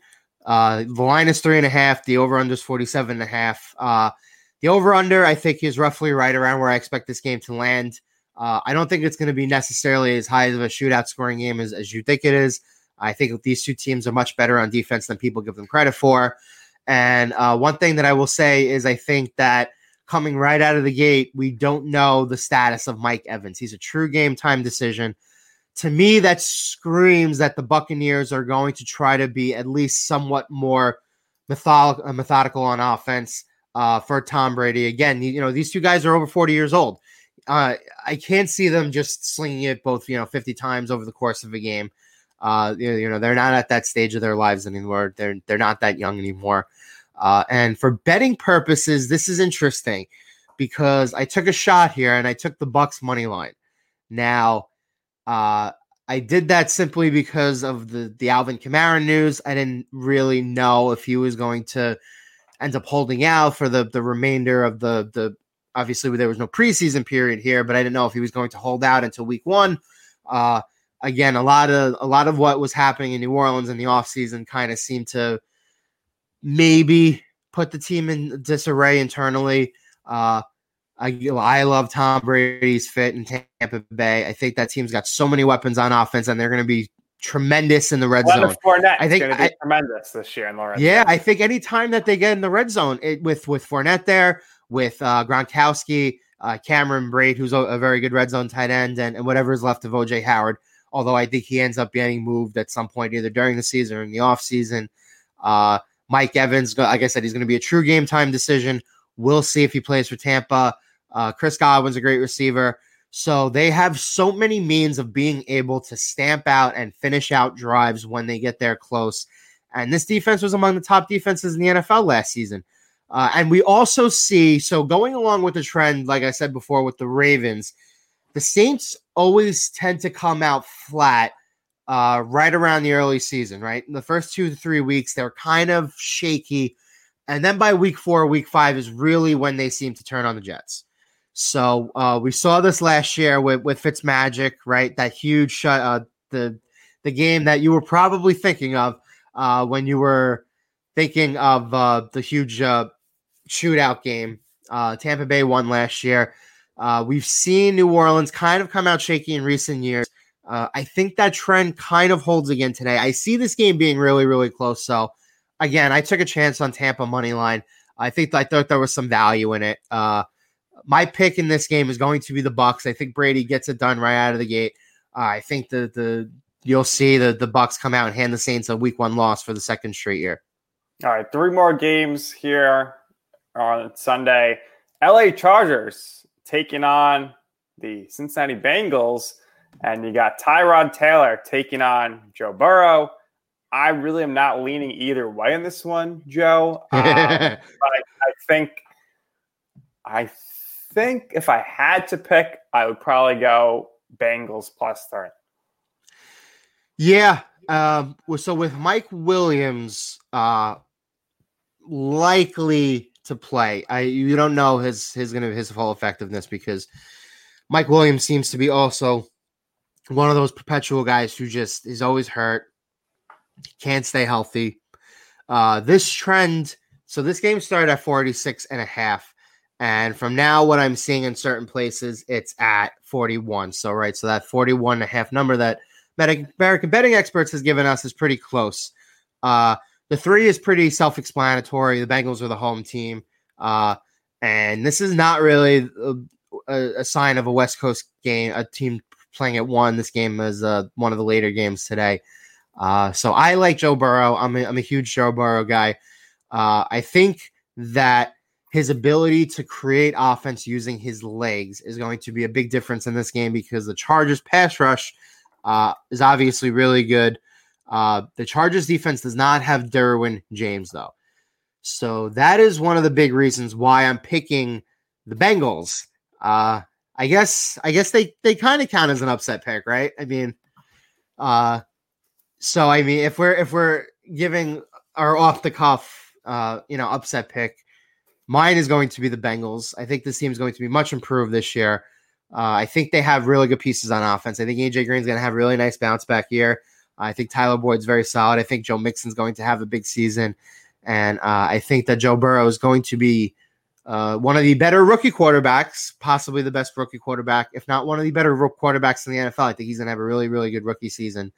Uh, the line is three and a half. The over under is 47 and a half. Uh, the over under, I think, is roughly right around where I expect this game to land. Uh, I don't think it's going to be necessarily as high of a shootout scoring game as, as you think it is. I think these two teams are much better on defense than people give them credit for. And uh, one thing that I will say is I think that coming right out of the gate, we don't know the status of Mike Evans. He's a true game time decision. To me, that screams that the Buccaneers are going to try to be at least somewhat more methodical, uh, methodical on offense uh, for Tom Brady. Again, you know, these two guys are over 40 years old. Uh, I can't see them just slinging it both, you know, 50 times over the course of a game. Uh, you know, they're not at that stage of their lives anymore. They're they're not that young anymore. Uh, and for betting purposes, this is interesting because I took a shot here and I took the Bucks money line. Now, uh, I did that simply because of the the Alvin Kamara news. I didn't really know if he was going to end up holding out for the the remainder of the the. Obviously, there was no preseason period here, but I didn't know if he was going to hold out until week one. Uh, again, a lot of a lot of what was happening in New Orleans in the offseason kind of seemed to maybe put the team in disarray internally. Uh, I, I love Tom Brady's fit in Tampa Bay. I think that team's got so many weapons on offense, and they're going to be tremendous in the red zone. Fournette I think going to be I- tremendous this year in the red Yeah, zone. I think anytime that they get in the red zone, it, with with Fournette there, with uh, Gronkowski, uh, Cameron Brate, who's a, a very good red zone tight end, and, and whatever is left of OJ Howard. Although I think he ends up getting moved at some point, either during the season or in the offseason. Uh, Mike Evans, like I said, he's going to be a true game time decision. We'll see if he plays for Tampa. Uh, Chris Godwin's a great receiver. So they have so many means of being able to stamp out and finish out drives when they get there close. And this defense was among the top defenses in the NFL last season. Uh, and we also see, so going along with the trend, like I said before, with the Ravens, the Saints always tend to come out flat uh, right around the early season, right? In the first two to three weeks, they're kind of shaky. And then by week four, week five is really when they seem to turn on the Jets. So uh, we saw this last year with with Fitzmagic, right? That huge shot, uh, the the game that you were probably thinking of uh, when you were thinking of uh, the huge uh, shootout game. Uh, Tampa Bay won last year. Uh, we've seen New Orleans kind of come out shaky in recent years. Uh, I think that trend kind of holds again today. I see this game being really, really close. So, again, I took a chance on Tampa money line. I think I thought there was some value in it. Uh, my pick in this game is going to be the Bucks. I think Brady gets it done right out of the gate. Uh, I think the the you'll see the the Bucks come out and hand the Saints a Week One loss for the second straight year. All right, three more games here on Sunday. LA Chargers taking on the Cincinnati Bengals, and you got Tyrod Taylor taking on Joe Burrow. I really am not leaning either way in this one, Joe. Um, but I, I think, I think if I had to pick, I would probably go Bengals plus three. Yeah. Um, so with Mike Williams uh, likely to play, I you don't know his his gonna his full effectiveness because Mike Williams seems to be also one of those perpetual guys who just is always hurt, can't stay healthy. Uh, this trend, so this game started at 46 and a half. And from now, what I'm seeing in certain places, it's at 41. So, right. So that 41 and a half number that American betting experts has given us is pretty close. Uh, the three is pretty self-explanatory. The Bengals are the home team, uh, and this is not really a, a, a sign of a West Coast game, a team playing at one. This game is uh, one of the later games today. Uh, so I like Joe Burrow. I'm a, I'm a huge Joe Burrow guy. Uh, I think that his ability to create offense using his legs is going to be a big difference in this game because the Chargers pass rush uh, is obviously really good. Uh, the Chargers defense does not have Derwin James though, so that is one of the big reasons why I'm picking the Bengals. Uh, I guess I guess they they kind of count as an upset pick, right? I mean, uh, so I mean, if we're if we're giving our off the cuff, uh, you know, upset pick, mine is going to be the Bengals. I think this team is going to be much improved this year. Uh, I think they have really good pieces on offense. I think AJ Green's going to have a really nice bounce back year. I think Tyler Boyd's very solid. I think Joe Mixon's going to have a big season, and uh, I think that Joe Burrow is going to be uh, one of the better rookie quarterbacks, possibly the best rookie quarterback, if not one of the better quarterbacks in the NFL. I think he's going to have a really, really good rookie season.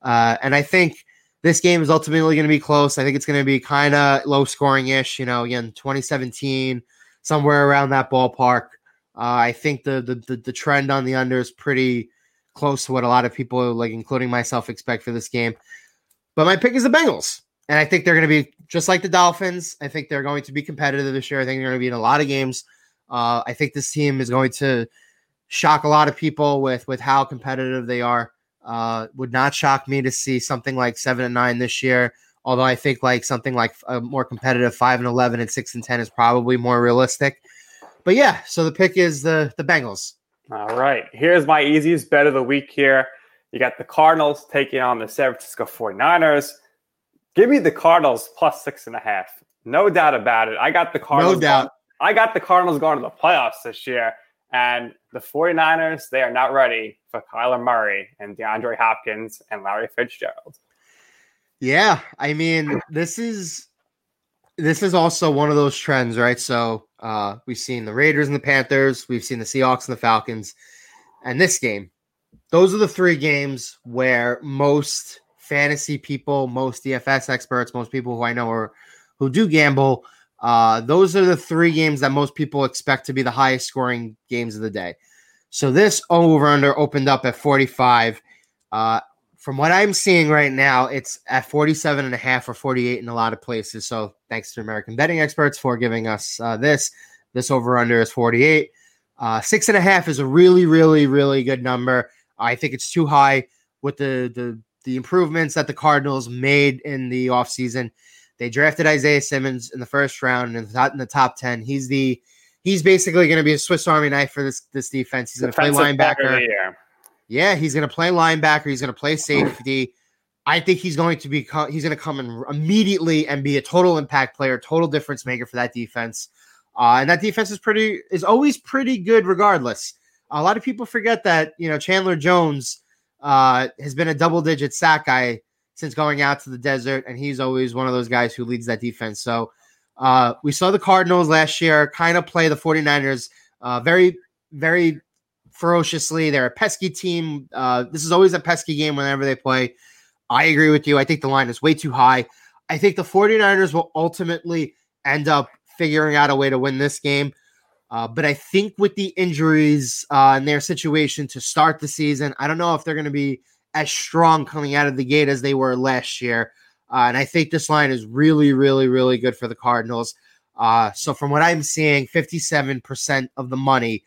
Uh, and I think this game is ultimately going to be close. I think it's going to be kind of low scoring ish, you know, again, 2017, somewhere around that ballpark. Uh, I think the, the, the the trend on the under is pretty close to what a lot of people, like including myself, expect for this game. But my pick is the Bengals, and I think they're going to be just like the Dolphins. I think they're going to be competitive this year. I think they're going to be in a lot of games. Uh, I think this team is going to shock a lot of people with with how competitive they are. Uh, would not shock me to see something like seven and nine this year. Although I think like something like a more competitive five and eleven and six and ten is probably more realistic. But yeah, so the pick is the the Bengals. All right. Here's my easiest bet of the week here. You got the Cardinals taking on the San Francisco 49ers. Give me the Cardinals plus six and a half. No doubt about it. I got the Cardinals. No doubt. I got the Cardinals going to the playoffs this year. And the 49ers, they are not ready for Kyler Murray and DeAndre Hopkins and Larry Fitzgerald. Yeah, I mean, this is this is also one of those trends, right? So uh, we've seen the Raiders and the Panthers, we've seen the Seahawks and the Falcons, and this game. Those are the three games where most fantasy people, most DFS experts, most people who I know are who do gamble, uh, those are the three games that most people expect to be the highest scoring games of the day. So this over under opened up at 45. Uh, from what I'm seeing right now, it's at 47 and a half or 48 in a lot of places. So thanks to American betting experts for giving us uh, this. This over under is 48. Uh, six and a half is a really, really, really good number. I think it's too high with the the the improvements that the Cardinals made in the offseason. They drafted Isaiah Simmons in the first round and not in the top 10. He's the he's basically going to be a Swiss Army knife for this this defense. He's going to play linebacker. Yeah, he's going to play linebacker. He's going to play safety. I think he's going to be he's going to come in immediately and be a total impact player, total difference maker for that defense. Uh, and that defense is pretty is always pretty good regardless. A lot of people forget that you know Chandler Jones uh, has been a double digit sack guy since going out to the desert, and he's always one of those guys who leads that defense. So uh, we saw the Cardinals last year kind of play the 49ers uh, very, very ferociously. They're a pesky team. Uh, this is always a pesky game whenever they play. I agree with you. I think the line is way too high. I think the 49ers will ultimately end up figuring out a way to win this game. Uh, but I think with the injuries uh, and their situation to start the season, I don't know if they're going to be as strong coming out of the gate as they were last year. Uh, and I think this line is really, really, really good for the Cardinals. Uh, so from what I'm seeing, 57% of the money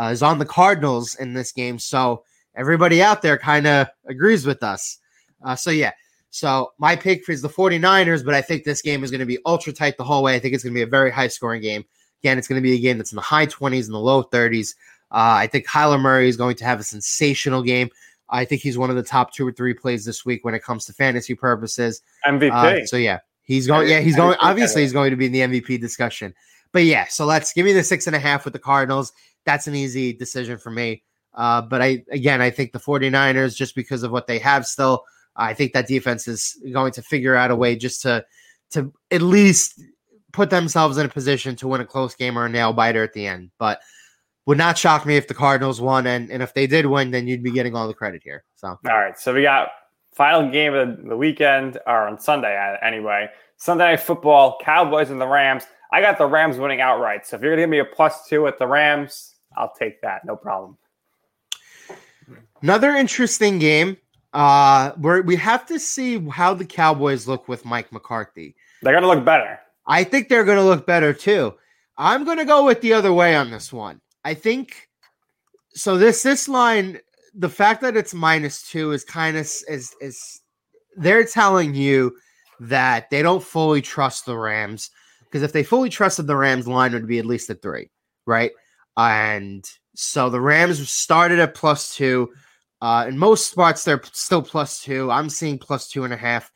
uh, is on the Cardinals in this game. So everybody out there kind of agrees with us. Uh, so yeah. So my pick is the 49ers, but I think this game is going to be ultra tight the whole way. I think it's going to be a very high scoring game. Again, it's going to be a game that's in the high 20s and the low 30s. Uh, I think Kyler Murray is going to have a sensational game. I think he's one of the top two or three plays this week when it comes to fantasy purposes. MVP. Uh, so yeah, he's going. Yeah, he's going. Obviously, he's going to be in the MVP discussion. But yeah, so let's give me the six and a half with the Cardinals. That's an easy decision for me. Uh, but I again, I think the 49ers, just because of what they have still, I think that defense is going to figure out a way just to to at least put themselves in a position to win a close game or a nail biter at the end. But would not shock me if the Cardinals won, and, and if they did win, then you'd be getting all the credit here. So all right, so we got final game of the weekend, or on Sunday uh, anyway. Sunday night football, Cowboys and the Rams. I got the Rams winning outright. So if you're gonna give me a plus two at the Rams, I'll take that. No problem. Another interesting game. Uh, where we have to see how the Cowboys look with Mike McCarthy. They're gonna look better. I think they're going to look better too. I'm going to go with the other way on this one. I think so. This this line, the fact that it's minus two is kind of is is they're telling you that they don't fully trust the Rams because if they fully trusted the Rams, line would be at least a three, right? And so the Rams started at plus two. Uh, in most spots, they're still plus two. I'm seeing plus two and a half.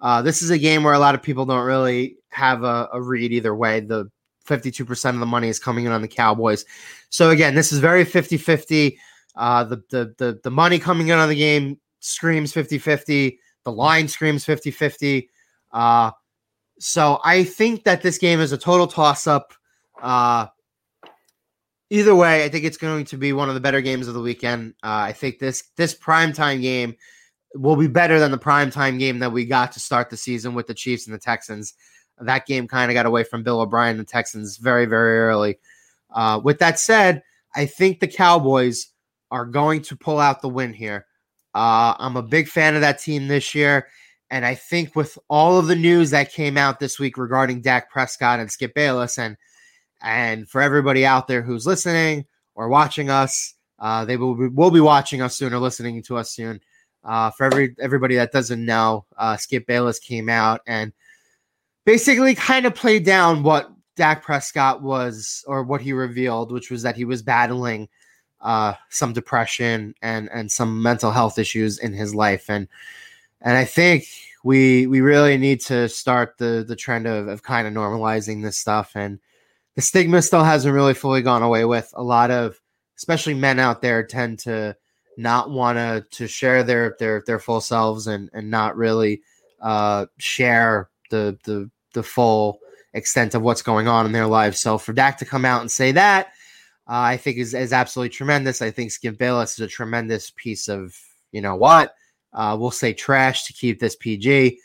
Uh, this is a game where a lot of people don't really have a, a read either way. The 52% of the money is coming in on the Cowboys. So again, this is very 50-50. Uh, the, the the the money coming in on the game screams 50-50. The line screams 50-50. Uh, so I think that this game is a total toss-up. Uh, either way, I think it's going to be one of the better games of the weekend. Uh, I think this this primetime game will be better than the primetime game that we got to start the season with the Chiefs and the Texans. That game kind of got away from Bill O'Brien and the Texans very, very early. Uh, with that said, I think the Cowboys are going to pull out the win here. Uh, I'm a big fan of that team this year. And I think with all of the news that came out this week regarding Dak Prescott and Skip Bayless, and and for everybody out there who's listening or watching us, uh, they will be, will be watching us soon or listening to us soon. Uh, for every everybody that doesn't know, uh, Skip Bayless came out and basically kind of played down what Dak Prescott was or what he revealed, which was that he was battling uh, some depression and and some mental health issues in his life, and and I think we we really need to start the the trend of of kind of normalizing this stuff, and the stigma still hasn't really fully gone away with. A lot of especially men out there tend to not want to to share their their their full selves and and not really uh share the the the full extent of what's going on in their lives. So for Dak to come out and say that, uh, I think is is absolutely tremendous. I think Skip Bayless is a tremendous piece of you know what uh, we'll say trash to keep this PG.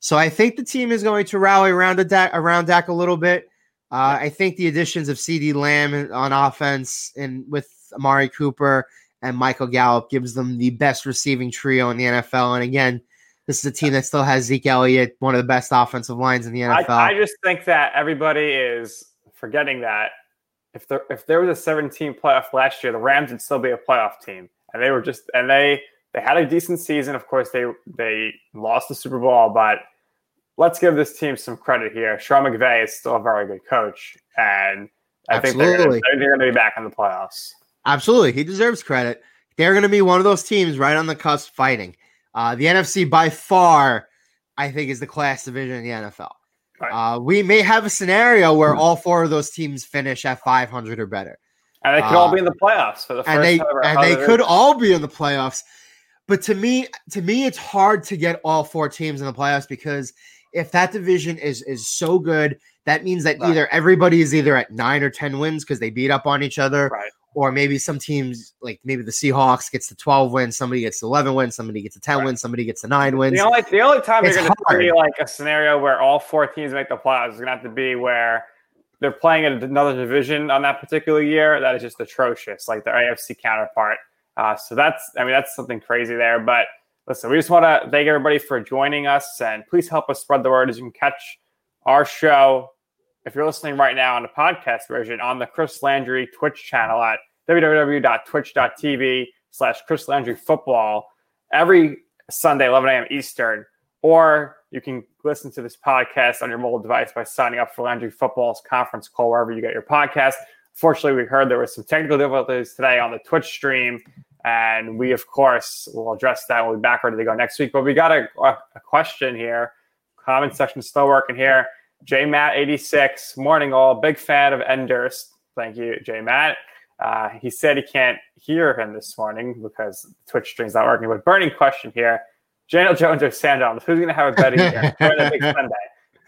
So I think the team is going to rally around a Dak, around Dak a little bit. Uh, I think the additions of CeeDee Lamb on offense and with Amari Cooper and Michael Gallup gives them the best receiving trio in the NFL. And again, this is a team that still has Zeke Elliott, one of the best offensive lines in the NFL. I, I just think that everybody is forgetting that if there if there was a 17 playoff last year, the Rams would still be a playoff team, and they were just and they they had a decent season. Of course, they they lost the Super Bowl, but let's give this team some credit here. Sean McVay is still a very good coach, and I think they're going to be back in the playoffs. Absolutely. He deserves credit. They're going to be one of those teams right on the cusp fighting. Uh, the NFC by far, I think, is the class division in the NFL. Uh, we may have a scenario where all four of those teams finish at 500 or better. And they could all be in the playoffs for the first Uh, and they time. and they could all be in the playoffs. But to me, to me, it's hard to get all four teams in the playoffs because if that division is is so good, that means that Right. either everybody is either at nine or ten wins because they beat up on each other, Right. or maybe some teams like maybe the Seahawks gets to twelve wins, somebody gets eleven wins, somebody gets to ten Right. wins, somebody gets to nine wins. The only the only time It's you're going to see like a scenario where all four teams make the playoffs is going to have to be where they're playing in another division on that particular year. That is just atrocious, like their AFC counterpart. Uh, so that's I mean that's something crazy there. But listen, we just want to thank everybody for joining us, and please help us spread the word as you can catch our show if you're listening right now on the podcast version on the Chris Landry Twitch channel at www.twitch.tv slash Chris Landry football every Sunday, 11 a.m. Eastern, or you can listen to this podcast on your mobile device by signing up for Landry Football's conference call wherever you get your podcast. Fortunately, we heard there was some technical difficulties today on the Twitch stream, and we, of course, will address that. We'll be back ready to go next week. But we got a, a, a question here. Comment section still working here. J Matt 86, morning all, big fan of Endurst. Thank you, J Matt. Uh, he said he can't hear him this morning because Twitch stream's not working. But burning question here: Daniel Jones or Sam Who's going to have a better year? Sunday?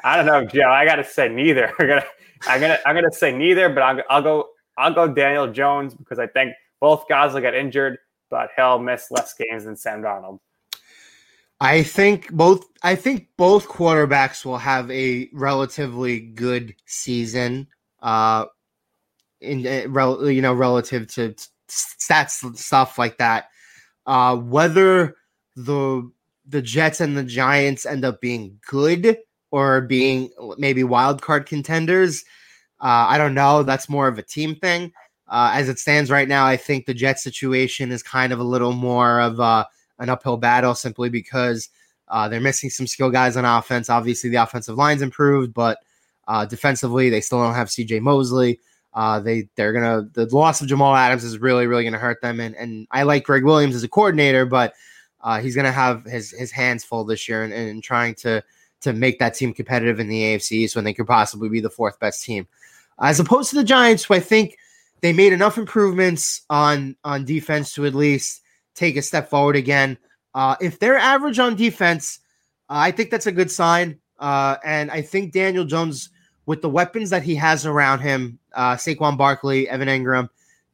I don't know, Joe. I got to say neither. I'm gonna, I'm gonna, I'm gonna say neither. But I'll, I'll go, I'll go Daniel Jones because I think both guys will get injured, but he'll miss less games than Sam Darnold. I think both. I think both quarterbacks will have a relatively good season. Uh, in uh, you know, relative to stats stuff like that. Uh, whether the the Jets and the Giants end up being good or being maybe wild card contenders, uh, I don't know. That's more of a team thing. Uh, as it stands right now, I think the Jets situation is kind of a little more of uh, an uphill battle simply because uh, they're missing some skill guys on offense. Obviously, the offensive line's improved, but uh, defensively, they still don't have CJ Mosley. Uh, they they're gonna the loss of Jamal Adams is really really gonna hurt them. And and I like Gregg Williams as a coordinator, but uh, he's gonna have his his hands full this year and, and trying to to make that team competitive in the AFC East when they could possibly be the fourth best team, as opposed to the Giants, who I think they made enough improvements on on defense to at least take a step forward again. Uh, if they're average on defense, uh, I think that's a good sign. Uh, and I think Daniel Jones, with the weapons that he has around him, uh, Saquon Barkley, Evan Engram,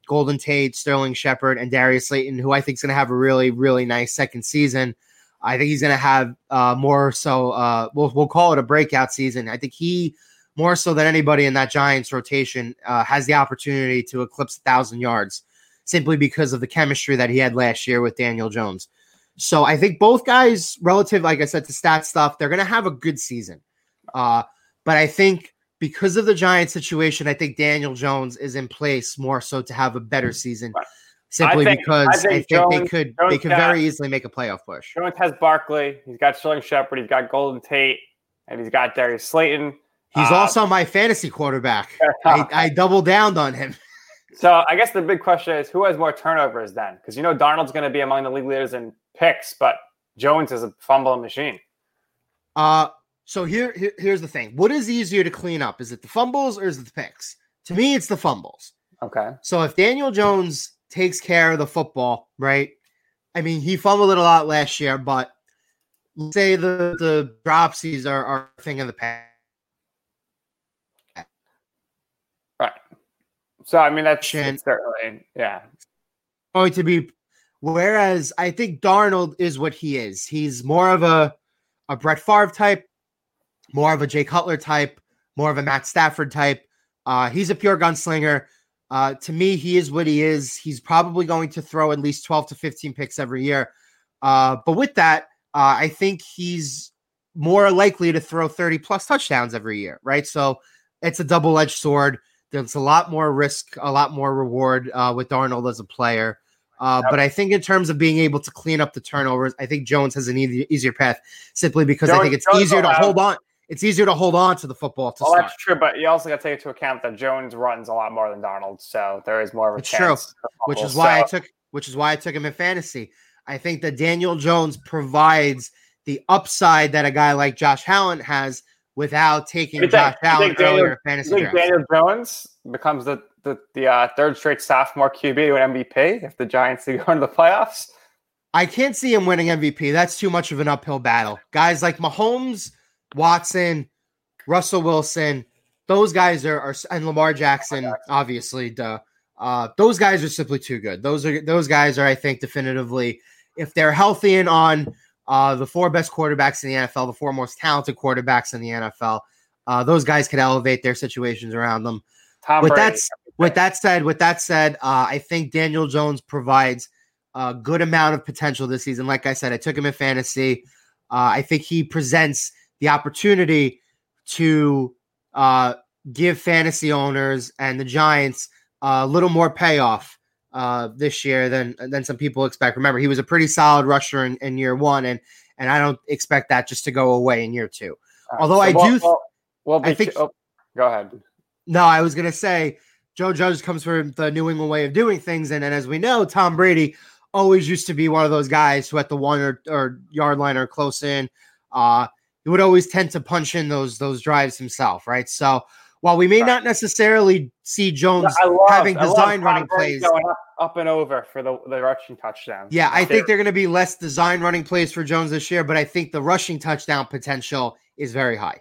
Golden Tate, Sterling Shepard, and Darius Slayton, who I think is going to have a really, really nice second season. I think he's going to have uh, more so. Uh, we'll we'll call it a breakout season. I think he more so than anybody in that Giants rotation uh, has the opportunity to eclipse a thousand yards simply because of the chemistry that he had last year with Daniel Jones. So I think both guys, relative, like I said, to stat stuff, they're going to have a good season. Uh, but I think because of the Giants situation, I think Daniel Jones is in place more so to have a better season. Simply think- because I I think think, they could Jones they could got- very easily make a playoff push. Jones has Barkley. He's got Sterling Shepard. He's got Golden Tate, and he's got Darius Slayton. He's Uh, also my fantasy quarterback. I, I doubled down on him. So I guess the big question is who has more turnovers then? Because you know Darnold's going to be among the league leaders in picks, but Jones is a fumbling machine. Uh so here, here here's the thing. What is easier to clean up? Is it the fumbles or is it the picks? To me, it's the fumbles. Okay. So if Daniel Jones takes care of the football, right? I mean, he fumbled it a lot last year, but say the the dropsies are, are a thing of the past. Right. So I mean that's certainly yeah. going to be whereas I think Darnold is what he is. He's more of a a Brett Favre type, more of a Jay Cutler type, more of a Matt Stafford type. Uh, he's a pure gunslinger. Uh, to me, he is what he is. He's probably going to throw at least 12 to 15 picks every year. Uh, but with that, uh, I think he's more likely to throw 30 plus touchdowns every year, right? So it's a double edged sword. There's a lot more risk, a lot more reward uh, with Darnold as a player. Uh, But I think in terms of being able to clean up the turnovers, I think Jones has an easy, easier path simply because I think it's Jones easier to have- hold on. It's easier to hold on to the football to Well, start. that's true, but you also got to take into account that Jones runs a lot more than Darnold, so there is more of a It's true, which is why I took which is why I took him in fantasy. I think that Daniel Jones provides the upside that a guy like Josh Allen has without taking think- Josh Allen Daniel- earlier in fantasy think drafts. Daniel Jones becomes the the, the uh, third straight sophomore QB to an MVP if the Giants go into the playoffs? I can't see him winning MVP. That's too much of an uphill battle. Guys like Mahomes, Watson, Russell Wilson, those guys are, are and Lamar Jackson, obviously, duh. Uh, those guys are simply too good. Those are those guys are, I think, definitively, if they're healthy and on uh, the four best quarterbacks in the NFL, the four most talented quarterbacks in the NFL, uh, those guys could elevate their situations around them. Tom with Brady. that, with that said, with that said, uh, I think Daniel Jones provides a good amount of potential this season. Like I said, I took him in fantasy. Uh, I think he presents the opportunity to uh, give fantasy owners and the Giants a little more payoff uh, this year than than some people expect. Remember, he was a pretty solid rusher in, in year one, and and I don't expect that just to go away in year two. Although so I we'll- do, th- we'll- we'll I think- oh, go ahead. no, I was gonna say Joe Judge comes from the New England way of doing things, and, and as we know, Tom Brady always used to be one of those guys who at the one or, or yard line or close in, uh, he would always tend to punch in those those drives himself, right? So while we may not necessarily see Jones love, having design running plays, going up, up and over for the the rushing touchdown. yeah, I think they're going to be less design running plays for Jones this year, but I think the rushing touchdown potential is very high.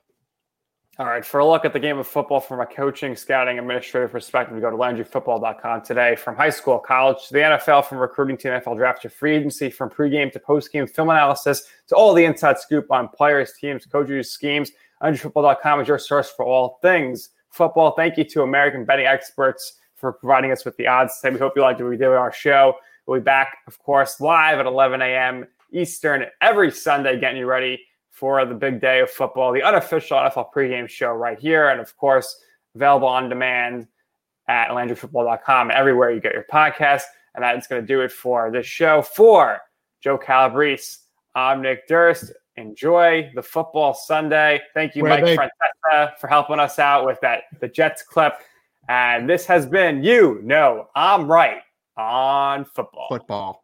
All right, for a look at the game of football from a coaching, scouting, administrative perspective, we go to LandryFootball.com today. From high school, college to the NFL, from recruiting to NFL draft to free agency, from pregame to postgame film analysis to all the inside scoop on players, teams, coaches, schemes. LandryFootball.com is your source for all things football. Thank you to American betting experts for providing us with the odds today. We hope you liked what we did on our show. We'll be back, of course, live at 11 a.m. Eastern every Sunday, getting you ready for the big day of football, the unofficial NFL pregame show right here. And of course, available on demand at LandryFootball.com, everywhere you get your podcast. And that's going to do it for this show. For Joe Calabrese, I'm Nick Durst. Enjoy the football Sunday. Thank you, Mike Francesa, for helping us out with that the Jets clip. And this has been You Know I'm Right on football. Football.